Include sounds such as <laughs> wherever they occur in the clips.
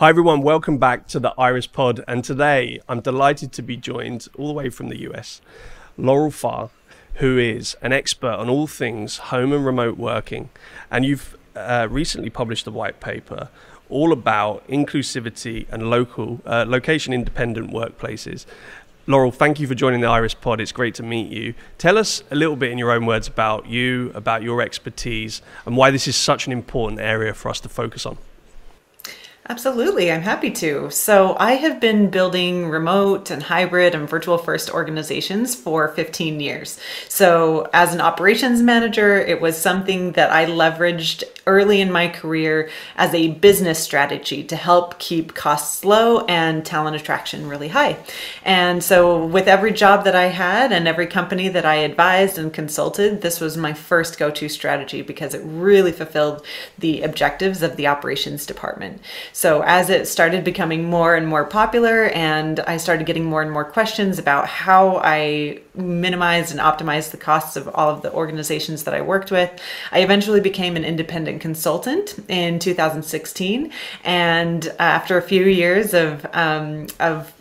Hi, everyone. Welcome back to the Iris Pod. And today I'm delighted to be joined all the way from the US, Laurel Farrer, who is an expert on all things home and remote working. And you've uh, recently published a white paper all about inclusivity and local, uh, location independent workplaces. Laurel, thank you for joining the Iris Pod. It's great to meet you. Tell us a little bit in your own words about you, about your expertise, and why this is such an important area for us to focus on. Absolutely, I'm happy to. So, I have been building remote and hybrid and virtual first organizations for 15 years. So, as an operations manager, it was something that I leveraged early in my career as a business strategy to help keep costs low and talent attraction really high. And so, with every job that I had and every company that I advised and consulted, this was my first go to strategy because it really fulfilled the objectives of the operations department. So as it started becoming more and more popular, and I started getting more and more questions about how I minimized and optimized the costs of all of the organizations that I worked with, I eventually became an independent consultant in 2016. And after a few years of um, of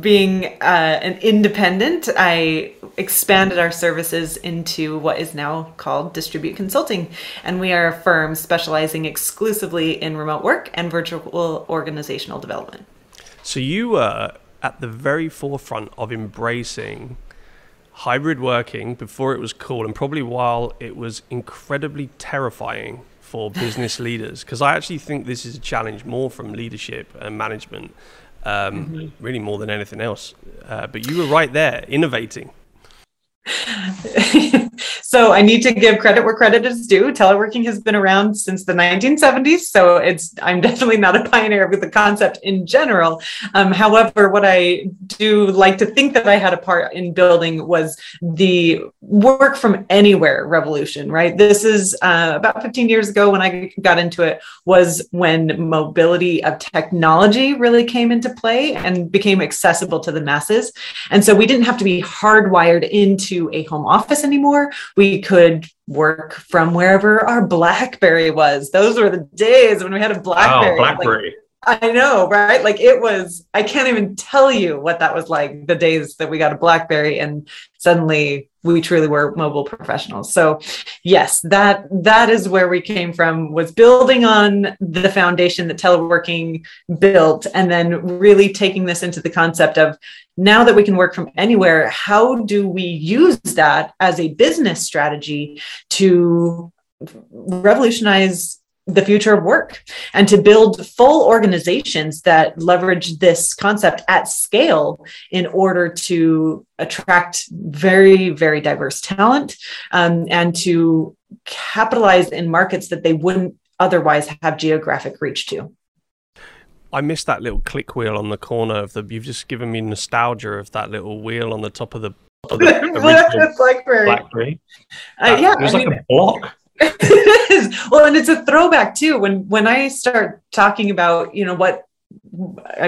being uh, an independent, I expanded our services into what is now called Distribute Consulting. And we are a firm specializing exclusively in remote work and virtual organizational development. So you were at the very forefront of embracing hybrid working before it was cool and probably while it was incredibly terrifying for <laughs> business leaders because I actually think this is a challenge more from leadership and management um, mm-hmm. really more than anything else. Uh, but you were right there, innovating. <laughs> so I need to give credit where credit is due. Teleworking has been around since the 1970s, so it's I'm <laughs> definitely not a pioneer with the concept in general. Um, however, what I do like to think that I had a part in building was the work from anywhere revolution. Right, this is uh, about 15 years ago when I got into it. Was when mobility of technology really came into play and became accessible to the masses, and so we didn't have to be hardwired into a home office anymore. We could work from wherever our Blackberry was. Those were the days when we had a Blackberry. Oh, Blackberry. Like, I know, right? Like it was, I can't even tell you what that was like the days that we got a Blackberry and suddenly we truly were mobile professionals. So yes, that that is where we came from was building on the foundation that teleworking built and then really taking this into the concept of now that we can work from anywhere, how do we use that as a business strategy to revolutionize the future of work and to build full organizations that leverage this concept at scale in order to attract very, very diverse talent um, and to capitalize in markets that they wouldn't otherwise have geographic reach to. I missed that little click wheel on the corner of the. You've just given me nostalgia of that little wheel on the top of the, of the <laughs> Blackberry. Blackberry. Uh, yeah, it was I like mean, a block. <laughs> Well, and it's a throwback too. When when I start talking about you know what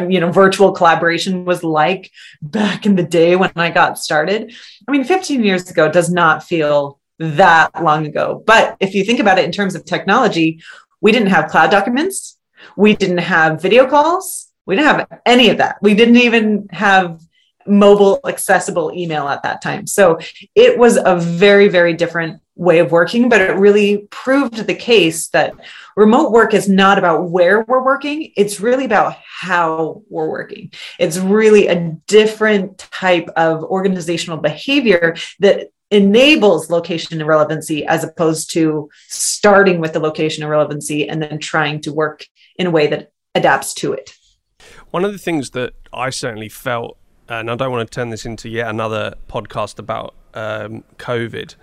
you know virtual collaboration was like back in the day when I got started. I mean, 15 years ago does not feel that long ago. But if you think about it in terms of technology, we didn't have cloud documents we didn't have video calls. We didn't have any of that. We didn't even have mobile accessible email at that time. So it was a very, very different way of working, but it really proved the case that remote work is not about where we're working, it's really about how we're working. It's really a different type of organizational behavior that enables location irrelevancy as opposed to starting with the location irrelevancy and then trying to work in a way that adapts to it. One of the things that I certainly felt, and I don't want to turn this into yet another podcast about um, COVID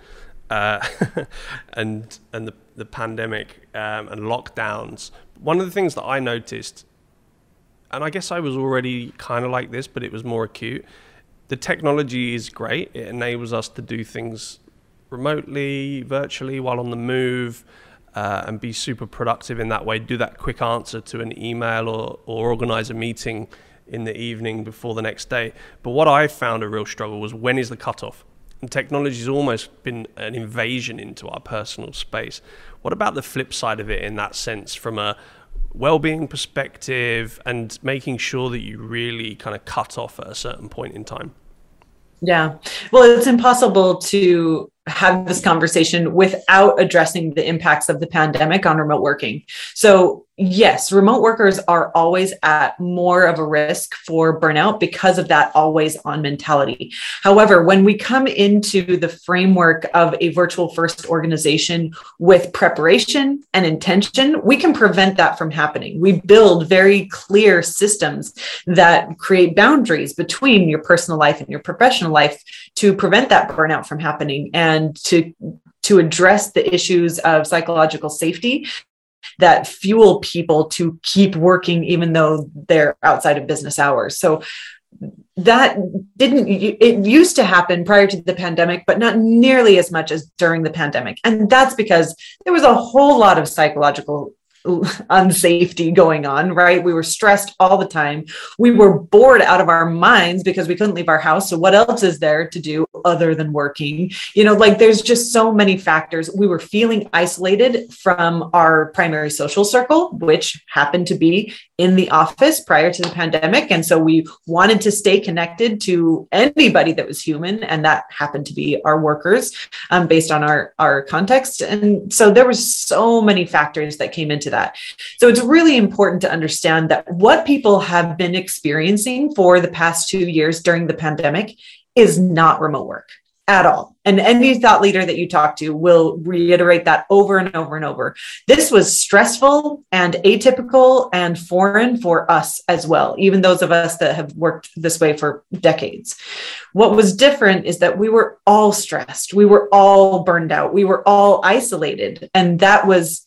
uh, <laughs> and and the, the pandemic um, and lockdowns. One of the things that I noticed, and I guess I was already kind of like this, but it was more acute. The technology is great; it enables us to do things remotely, virtually, while on the move uh, and be super productive in that way. Do that quick answer to an email or, or organize a meeting in the evening before the next day. But what I found a real struggle was when is the cutoff? And technology has almost been an invasion into our personal space. What about the flip side of it in that sense, from a well-being perspective and making sure that you really kind of cut off at a certain point in time yeah well it's impossible to have this conversation without addressing the impacts of the pandemic on remote working. So, yes, remote workers are always at more of a risk for burnout because of that always on mentality. However, when we come into the framework of a virtual first organization with preparation and intention, we can prevent that from happening. We build very clear systems that create boundaries between your personal life and your professional life to prevent that burnout from happening. And to to address the issues of psychological safety that fuel people to keep working even though they're outside of business hours so that didn't it used to happen prior to the pandemic but not nearly as much as during the pandemic and that's because there was a whole lot of psychological <laughs> unsafety going on, right? We were stressed all the time. We were bored out of our minds because we couldn't leave our house. So, what else is there to do other than working? You know, like there's just so many factors. We were feeling isolated from our primary social circle, which happened to be in the office prior to the pandemic. And so, we wanted to stay connected to anybody that was human. And that happened to be our workers um, based on our, our context. And so, there was so many factors that came into that. So it's really important to understand that what people have been experiencing for the past two years during the pandemic is not remote work at all. And any thought leader that you talk to will reiterate that over and over and over. This was stressful and atypical and foreign for us as well, even those of us that have worked this way for decades. What was different is that we were all stressed, we were all burned out, we were all isolated. And that was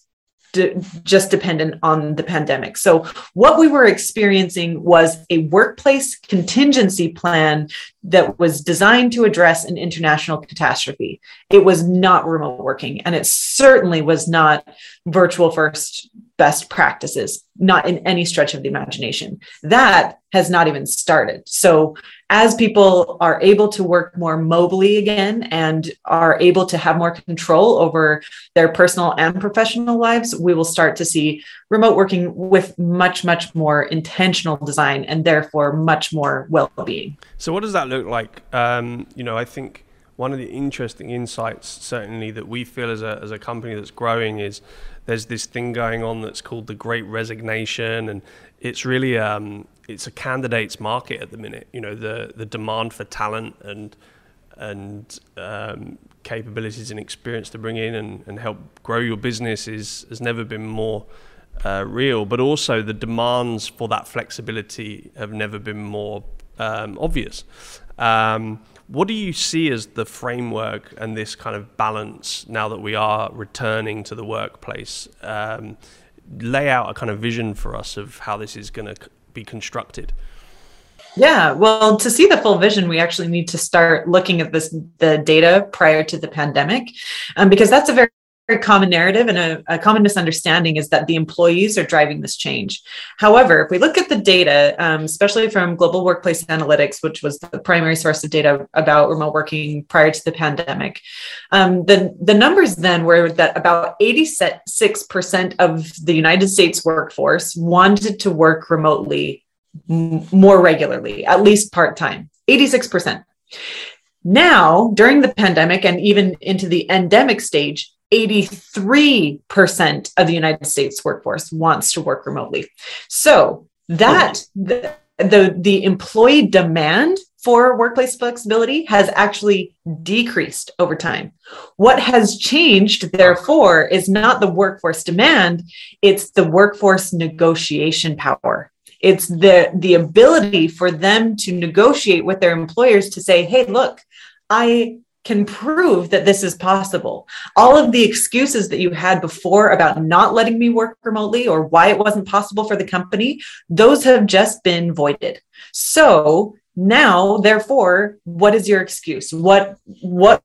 just dependent on the pandemic. So, what we were experiencing was a workplace contingency plan that was designed to address an international catastrophe. It was not remote working, and it certainly was not virtual first best practices, not in any stretch of the imagination. That has not even started. So, as people are able to work more mobily again and are able to have more control over their personal and professional lives, we will start to see remote working with much, much more intentional design and therefore much more well being. So, what does that look like? Um, you know, I think one of the interesting insights, certainly, that we feel as a, as a company that's growing is there's this thing going on that's called the Great Resignation, and it's really um, it's a candidates market at the minute. You know, the the demand for talent and and um, capabilities and experience to bring in and, and help grow your business is has never been more uh, real. But also the demands for that flexibility have never been more um, obvious. Um, what do you see as the framework and this kind of balance now that we are returning to the workplace? Um, lay out a kind of vision for us of how this is going to be constructed. Yeah, well, to see the full vision, we actually need to start looking at this the data prior to the pandemic, um, because that's a very common narrative and a, a, common misunderstanding is that the employees are driving this change. However, if we look at the data, um, especially from Global Workplace Analytics, which was the primary source of data about remote working prior to the pandemic, um, the, the numbers then were that about 86% of the United States workforce wanted to work remotely m- more regularly, at least part time. 86%. Now, during the pandemic and even into the endemic stage, 83% of the United States workforce wants to work remotely. So that the, the, the employee demand for workplace flexibility has actually decreased over time. What has changed, therefore, is not the workforce demand, it's the workforce negotiation power. It's the, the ability for them to negotiate with their employers to say, hey, look, I can prove that this is possible. All of the excuses that you had before about not letting me work remotely or why it wasn't possible for the company, those have just been voided. So now, therefore, what is your excuse? What, what,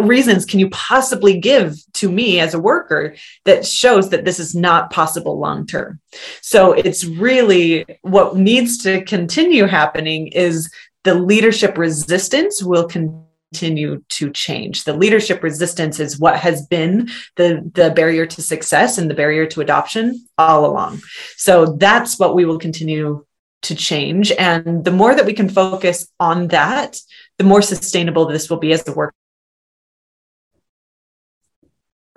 reasons can you possibly give to me as a worker that shows that this is not possible long term so it's really what needs to continue happening is the leadership resistance will continue continue to change. The leadership resistance is what has been the, the barrier to success and the barrier to adoption all along. So that's what we will continue to change. And the more that we can focus on that, the more sustainable this will be as the work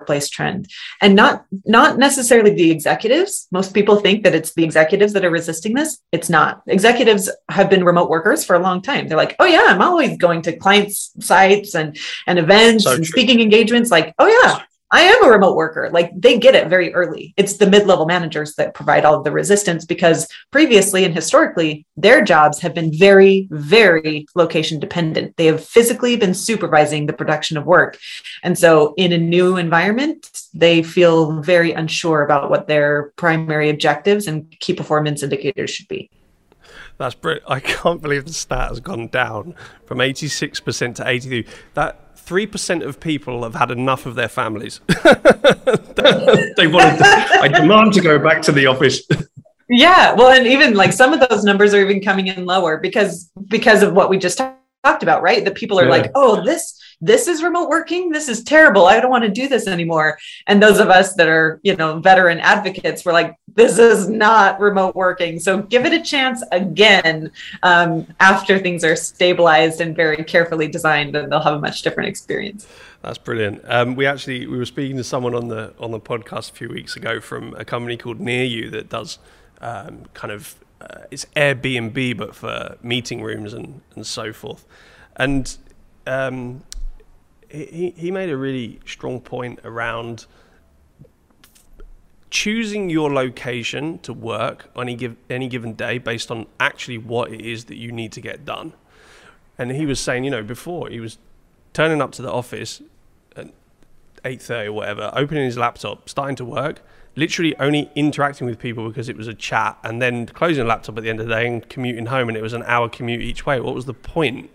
workplace trend. And not not necessarily the executives. Most people think that it's the executives that are resisting this. It's not. Executives have been remote workers for a long time. They're like oh yeah i'm always going to clients sites and and events so and true. speaking engagements. Like oh yeah I am a remote worker. Like they get it very early. It's the mid level managers that provide all of the resistance because previously and historically, their jobs have been very, very location dependent. They have physically been supervising the production of work. And so in a new environment, they feel very unsure about what their primary objectives and key performance indicators should be. That's. I can't believe the stat has gone down from 86% to 82. That three percent of people have had enough of their families. <laughs> they wanted. To, I demand to go back to the office. yeah, well, and even like some of those numbers are even coming in lower because because of what we just talked about, right? That people are yeah. like, oh, this this is remote working this is terrible i don't want to do this anymore and those of us that are you know veteran advocates were like this is not remote working so give it a chance again um, after things are stabilized and very carefully designed and they'll have a much different experience that's brilliant. Um, we actually we were speaking to someone on the on the podcast a few weeks ago from a company called Near You that does um, kind of uh, it's Airbnb but for meeting rooms and and so forth. And um, he, he made a really strong point around choosing your location to work on any, give, any given day based on actually what it is that you need to get done. And he was saying, you know, before he was turning up to the office at 8.30 or whatever, opening his laptop, starting to work, literally only interacting with people because it was a chat and then closing the laptop at the end of the day and commuting home and it was an hour commute each way. What was the point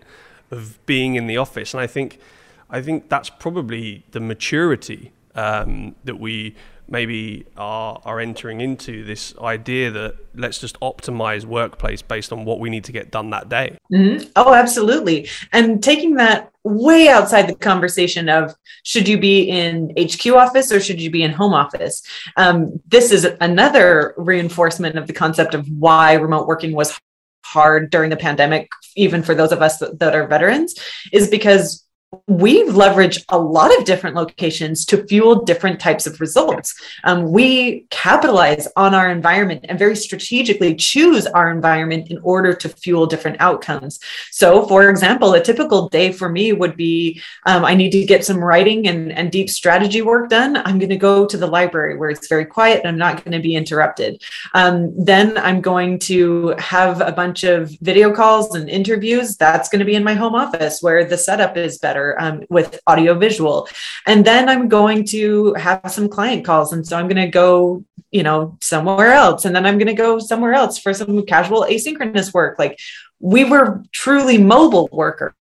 of being in the office? And I think – I think that's probably the maturity um, that we maybe are, are entering into this idea that let's just optimize workplace based on what we need to get done that day. Mm-hmm. Oh, absolutely. And taking that way outside the conversation of should you be in HQ office or should you be in home office? Um, this is another reinforcement of the concept of why remote working was hard during the pandemic, even for those of us that, that are veterans, is because we've leveraged a lot of different locations to fuel different types of results. Um, we capitalize on our environment and very strategically choose our environment in order to fuel different outcomes. So, for example, a typical day for me would be um, I need to get some writing and, and deep strategy work done. I'm going to go to the library where it's very quiet and I'm not going to be interrupted. Um, then I'm going to have a bunch of video calls and interviews. That's going to be in my home office where the setup is better better um, with audio visual. And then I'm going to have some client calls. And so I'm going to go, you know, somewhere else. And then I'm going to go somewhere else for some casual asynchronous work. Like we were truly mobile workers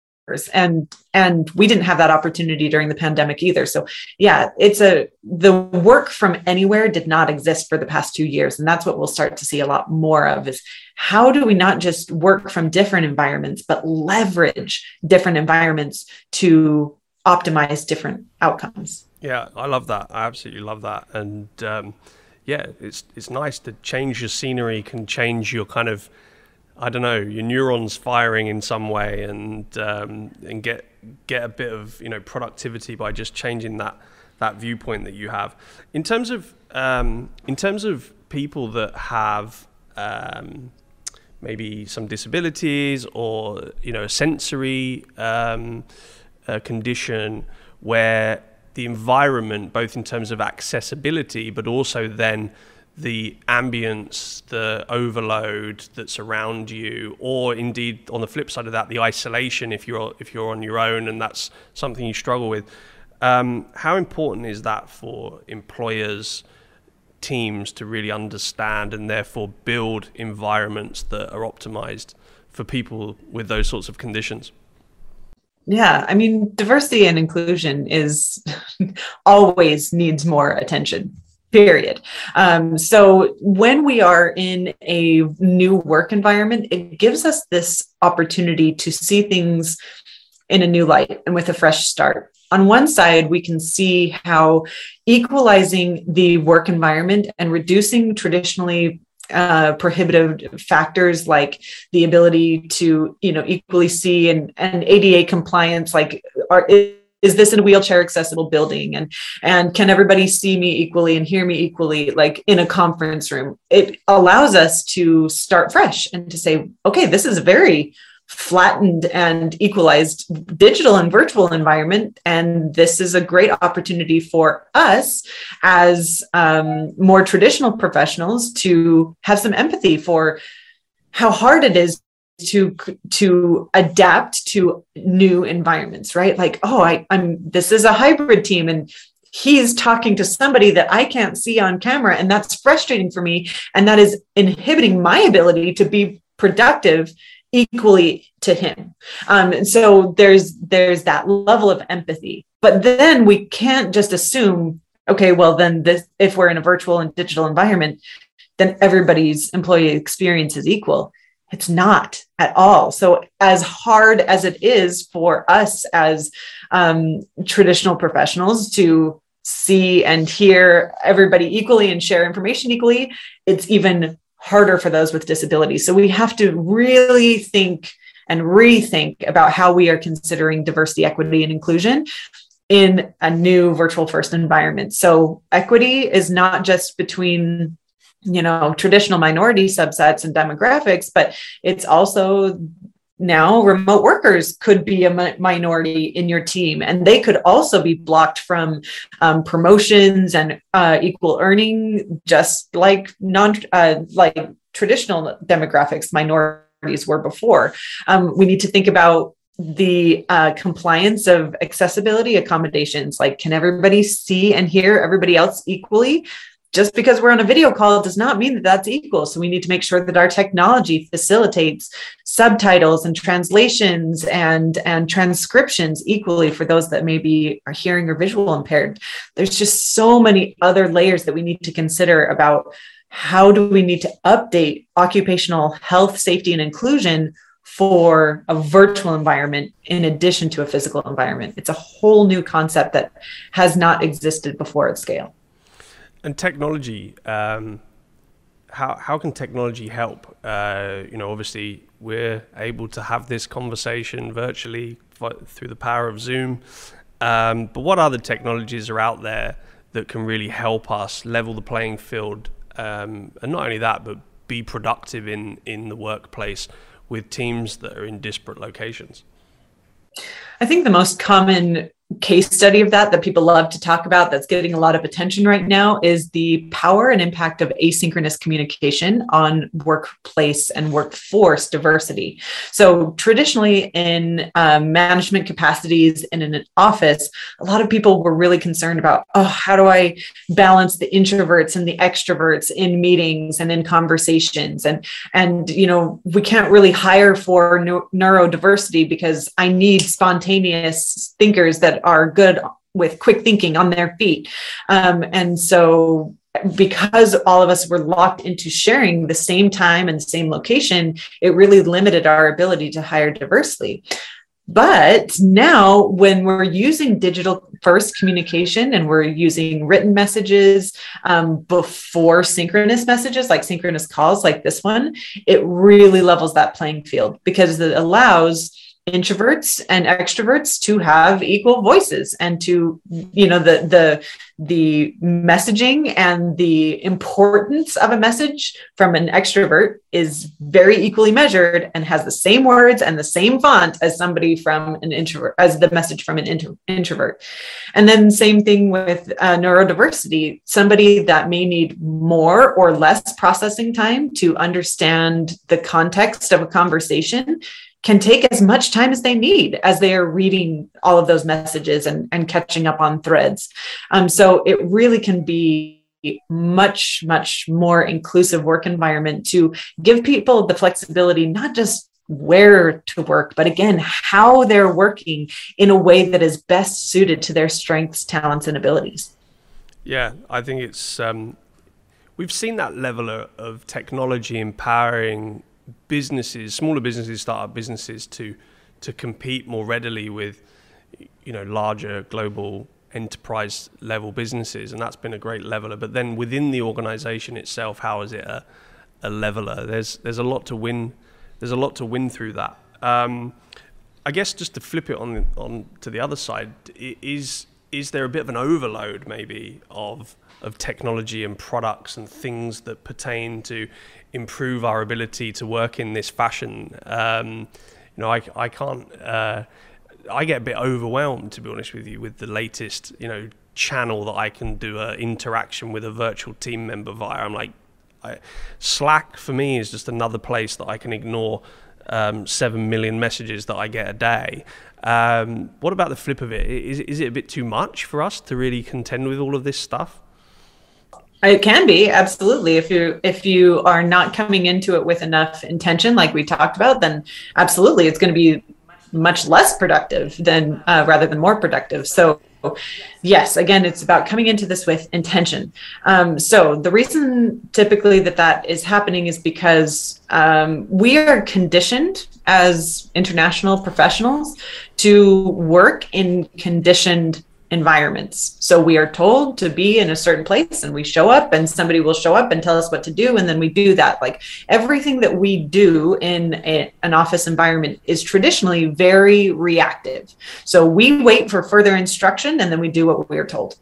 and and we didn't have that opportunity during the pandemic either. So yeah it's a the work from anywhere did not exist for the past 2 years. And that's what we'll start to see a lot more of is how do we not just work from different environments but leverage different environments to optimize different outcomes. Yeah i love that. I absolutely love that. And um, yeah it's it's nice to change your scenery can change your kind of I don't know, your neurons firing in some way, and um, and get get a bit of you know productivity by just changing that that viewpoint that you have. In terms of um, in terms of people that have um, maybe some disabilities or you know a sensory um, condition where the environment, both in terms of accessibility, but also then the ambience, the overload that's around you, or indeed on the flip side of that, the isolation if you're if you're on your own and that's something you struggle with. Um, how important is that for employers, teams to really understand and therefore build environments that are optimized for people with those sorts of conditions? Yeah, I mean, diversity and inclusion is <laughs> always needs more attention period. Um, so when we are in a new work environment, it gives us this opportunity to see things in a new light and with a fresh start. On one side, we can see how equalizing the work environment and reducing traditionally uh, prohibitive factors like the ability to you know equally see and and ADA compliance like are is this a wheelchair accessible building? And and can everybody see me equally and hear me equally like in a conference room? It allows us to start fresh and to say okay this is a very flattened and equalized digital and virtual environment and this is a great opportunity for us as um, more traditional professionals to have some empathy for how hard it is to to adapt to new environments right? Like oh I, i'm this is a hybrid team and he's talking to somebody that i can't see on camera and that's frustrating for me and that is inhibiting my ability to be productive equally to him. Um, and so there's there's that level of empathy but then we can't just assume okay well then this if we're in a virtual and digital environment then everybody's employee experience is equal it's not at all. So, as hard as it is for us as um, traditional professionals to see and hear everybody equally and share information equally, it's even harder for those with disabilities. So, we have to really think and rethink about how we are considering diversity, equity, and inclusion in a new virtual first environment. So, equity is not just between you know traditional minority subsets and demographics but it's also now remote workers could be a minority in your team and they could also be blocked from um, promotions and uh, equal earning just like non uh, like traditional demographics minorities were before. Um, we need to think about the uh, compliance of accessibility accommodations like can everybody see and hear everybody else equally just because we're on a video call does not mean that that's equal. So we need to make sure that our technology facilitates subtitles and translations and and transcriptions equally for those that maybe are hearing or visual impaired. There's just so many other layers that we need to consider about how do we need to update occupational health, safety, and inclusion for a virtual environment in addition to a physical environment. It's a whole new concept that has not existed before at scale. And technology, um, how how can technology help? Uh, you know, obviously we're able to have this conversation virtually through the power of Zoom. Um, but what other technologies are out there that can really help us level the playing field? Um, and not only that, but be productive in in the workplace with teams that are in disparate locations. I think the most common case study of that that people love to talk about that's getting a lot of attention right now is the power and impact of asynchronous communication on workplace and workforce diversity. So traditionally in um, management capacities and in an office a lot of people were really concerned about oh how do i balance the introverts and the extroverts in meetings and in conversations? And and you know we can't really hire for neurodiversity because i need spontaneous thinkers that are good with quick thinking on their feet. Um, and so because all of us were locked into sharing the same time and same location, it really limited our ability to hire diversely. But now, when we're using digital first communication and we're using written messages um, before synchronous messages, like synchronous calls like this one, it really levels that playing field because it allows introverts and extroverts to have equal voices and to you know the the the messaging and the importance of a message from an extrovert is very equally measured and has the same words and the same font as somebody from an introvert as the message from an intro, introvert. And then same thing with uh, neurodiversity somebody that may need more or less processing time to understand the context of a conversation can take as much time as they need as they are reading all of those messages and, and catching up on threads. Um, so it really can be much, much more inclusive work environment to give people the flexibility, not just where to work, but again, how they're working in a way that is best suited to their strengths, talents, and abilities. Yeah, I think it's, um, we've seen that level of, of technology empowering businesses, smaller businesses, startup businesses to to compete more readily with you know larger global enterprise level businesses, and that's been a great leveler. But then within the organization itself, how is it a, a leveler? There's there's a lot to win. There's a lot to win through that. Um, I guess just to flip it on on to the other side, is is there a bit of an overload maybe of of technology and products and things that pertain to improve our ability to work in this fashion? Um, you know, I I can't. Uh, I get a bit overwhelmed, to be honest with you, with the latest, you know, channel that I can do an interaction with a virtual team member via. I'm like, I, Slack for me is just another place that I can ignore um, seven million messages that I get a day. Um, what about the flip of it? Is, is it a bit too much for us to really contend with all of this stuff? It can be absolutely if you if you are not coming into it with enough intention, like we talked about, then absolutely it's going to be much less productive than uh, rather than more productive. So yes again it's about coming into this with intention um, so the reason typically that that is happening is because um, we are conditioned as international professionals to work in conditioned environments. So we are told to be in a certain place and we show up and somebody will show up and tell us what to do and then we do that. Like everything that we do in a, an office environment is traditionally very reactive. So we wait for further instruction and then we do what we are told.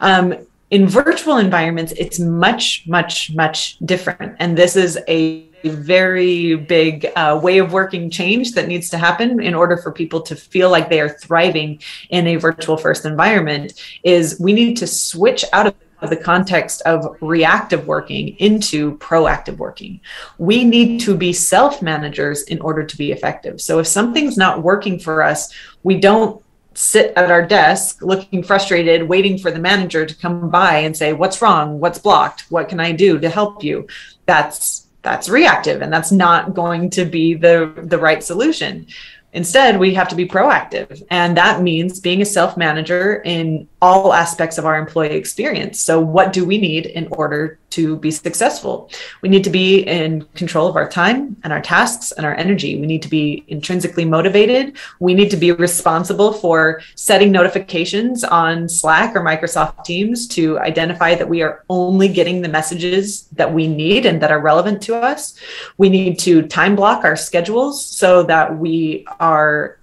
Um, in virtual environments, it's much, much, much different. And this is a very big uh, way of working change that needs to happen in order for people to feel like they are thriving in a virtual first environment is we need to switch out of the context of reactive working into proactive working. We need to be self managers in order to be effective. So if something's not working for us, we don't sit at our desk looking frustrated, waiting for the manager to come by and say, What's wrong? What's blocked? What can I do to help you? That's that's reactive and that's not going to be the the right solution instead we have to be proactive and that means being a self manager in all aspects of our employee experience so what do we need in order to be successful. We need to be in control of our time and our tasks and our energy. We need to be intrinsically motivated. We need to be responsible for setting notifications on Slack or Microsoft Teams to identify that we are only getting the messages that we need and that are relevant to us. We need to time block our schedules so that we are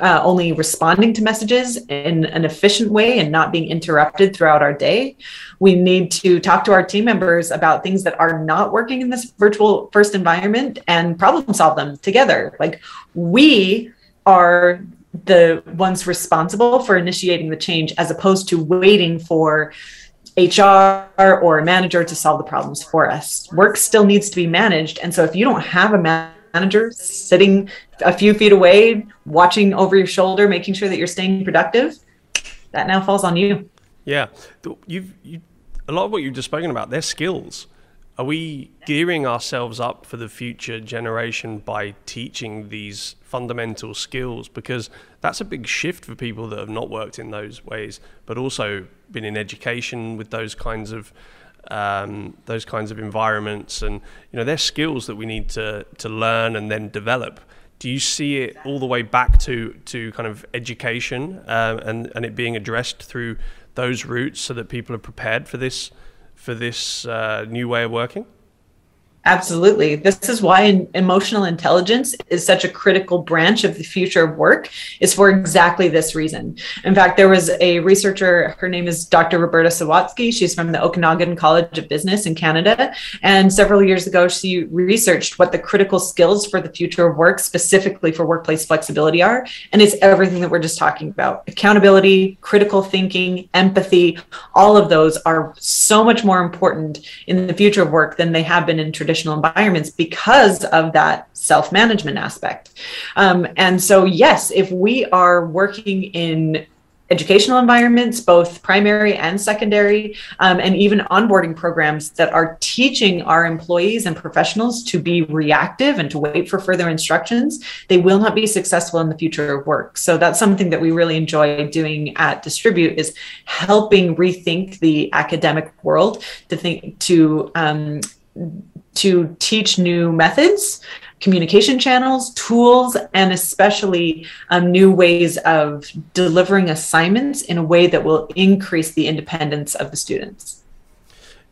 uh, only responding to messages in an efficient way and not being interrupted throughout our day. We need to talk to our team members about things that are not working in this virtual first environment and problem solve them together. Like we are the ones responsible for initiating the change as opposed to waiting for HR or a manager to solve the problems for us. Work still needs to be managed. And so if you don't have a sitting a few feet away, watching over your shoulder, making sure that you're staying productive, that now falls on you. Yeah, you've you, a lot of what you've just spoken about. They're skills. Are we gearing ourselves up for the future generation by teaching these fundamental skills? Because that's a big shift for people that have not worked in those ways, but also been in education with those kinds of um, those kinds of environments, and you know, they're skills that we need to to learn and then develop do you see it all the way back to to kind of education um, and and it being addressed through those routes so that people are prepared for this for this uh, new way of working? Absolutely. This is why emotional intelligence is such a critical branch of the future of work is for exactly this reason. In fact, there was a researcher, her name is Dr. Roberta Sawatsky. She's from the Okanagan College of Business in Canada. And several years ago, she researched what the critical skills for the future of work, specifically for workplace flexibility are. And it's everything that we're just talking about. Accountability, critical thinking, empathy, all of those are so much more important in the future of work than they have been in traditional traditional environments because of that self management aspect. Um, and so, yes, if we are working in educational environments, both primary and secondary, um, and even onboarding programs that are teaching our employees and professionals to be reactive and to wait for further instructions, they will not be successful in the future of work. So that's something that we really enjoy doing at Distribute is helping rethink the academic world to think to um, to teach new methods communication channels, tools, and especially um, new ways of delivering assignments in a way that will increase the independence of the students.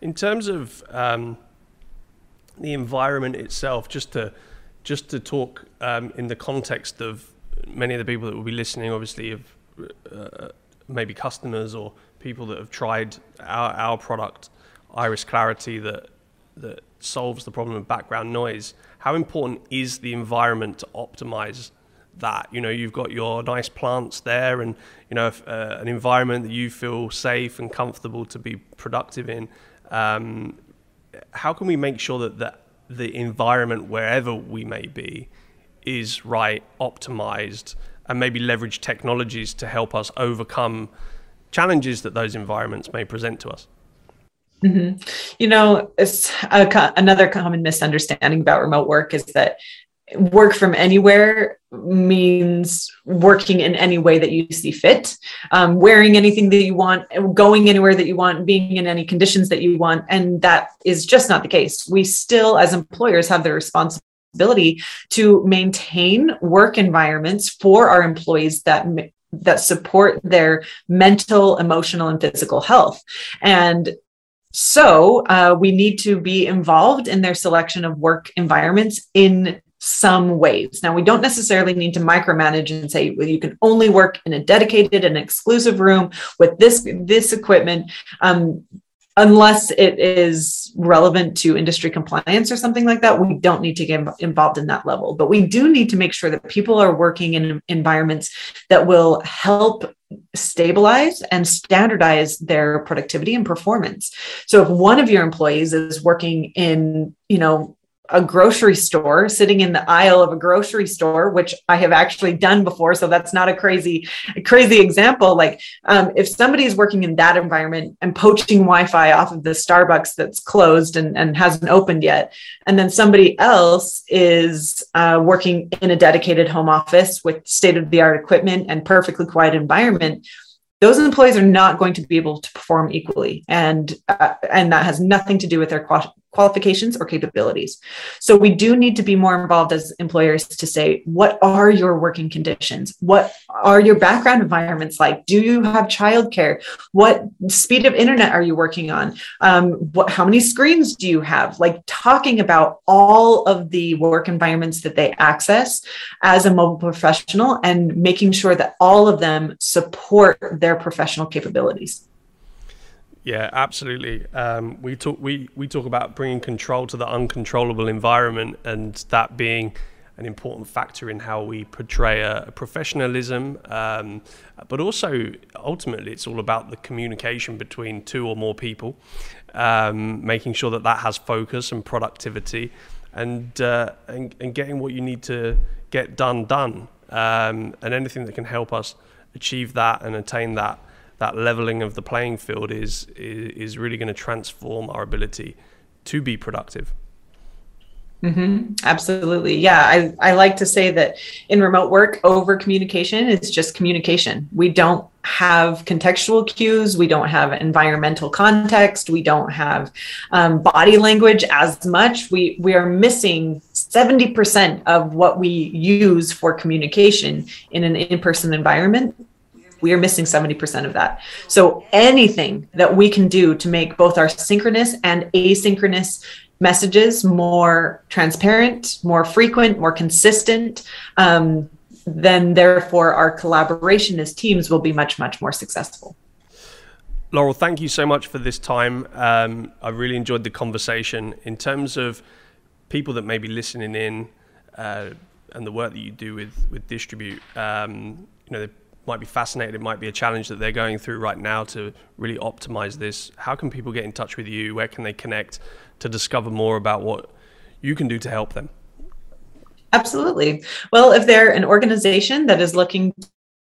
In terms of um, the environment itself, just to just to talk um, in the context of many of the people that will be listening, obviously, of uh, maybe customers or people that have tried our, our product, Iris Clarity, that that solves the problem of background noise. How important is the environment to optimize that? You know, you've got your nice plants there, and you know, if, uh, an environment that you feel safe and comfortable to be productive in. Um, how can we make sure that that the environment wherever we may be is right, optimized, and maybe leverage technologies to help us overcome challenges that those environments may present to us. Mm-hmm. You know, a, another common misunderstanding about remote work is that work from anywhere means working in any way that you see fit, um, wearing anything that you want, going anywhere that you want, being in any conditions that you want. And that is just not the case. We still, as employers, have the responsibility to maintain work environments for our employees that that support their mental, emotional, and physical health. And so uh, we need to be involved in their selection of work environments in some ways. Now, we don't necessarily need to micromanage and say well, you can only work in a dedicated and exclusive room with this this equipment. Um, unless it is relevant to industry compliance or something like that, we don't need to get involved in that level. But we do need to make sure that people are working in environments that will help stabilize and standardize their productivity and performance. So if one of your employees is working in, you know, a grocery store, sitting in the aisle of a grocery store, which I have actually done before. So that's not a crazy, crazy example. Like um, if somebody is working in that environment and poaching Wi-Fi off of the Starbucks that's closed and, and hasn't opened yet, and then somebody else is uh, working in a dedicated home office with state-of-the-art equipment and perfectly quiet environment, those employees are not going to be able to perform equally and uh, and that has nothing to do with their qualifications or capabilities. So we do need to be more involved as employers to say, what are your working conditions? What are your background environments like? Do you have childcare? What speed of internet are you working on? Um, what, how many screens do you have? Like talking about all of the work environments that they access as a mobile professional and making sure that all of them support their professional capabilities. Yeah, absolutely. Um, we talk we we talk about bringing control to the uncontrollable environment, and that being an important factor in how we portray a, a professionalism. Um, but also, ultimately, it's all about the communication between two or more people, um, making sure that that has focus and productivity, and, uh, and and getting what you need to get done done, um, and anything that can help us achieve that and attain that that leveling of the playing field is is, really going to transform our ability to be productive. Mm-hmm. Absolutely. Yeah. I, I like to say that in remote work, over communication is just communication. We don't have contextual cues. We don't have environmental context. We don't have um, body language as much. We, we are missing 70% of what we use for communication in an in person environment we are missing 70% of that. So anything that we can do to make both our synchronous and asynchronous messages more transparent, more frequent, more consistent, um, then therefore our collaboration as teams will be much, much more successful. Laurel, thank you so much for this time. Um, I really enjoyed the conversation. In terms of people that may be listening in uh, and the work that you do with with Distribute, um, you know, might be fascinated. It might be a challenge that they're going through right now to really optimize this. How can people get in touch with you? Where can they connect to discover more about what you can do to help them? Absolutely. Well, if they're an organization that is looking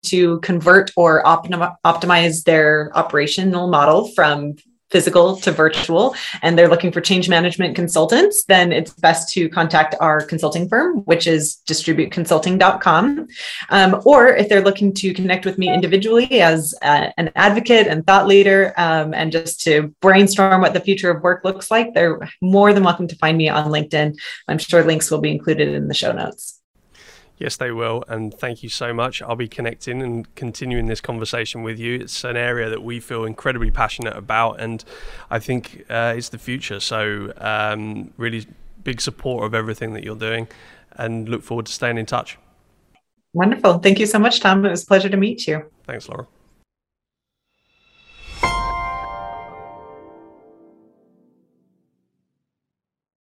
to convert or optimize their operational model from physical to virtual and they're looking for change management consultants, then it's best to contact our consulting firm, which is distributeconsulting.com. Um, or if they're looking to connect with me individually as a, an advocate and thought leader um, and just to brainstorm what the future of work looks like, they're more than welcome to find me on LinkedIn. I'm sure links will be included in the show notes. Yes, they will. And thank you so much. I'll be connecting and continuing this conversation with you. It's an area that we feel incredibly passionate about, and I think uh, it's the future. So, um, really big support of everything that you're doing, and look forward to staying in touch. Wonderful. Thank you so much, Tom. It was a pleasure to meet you. Thanks, Laura.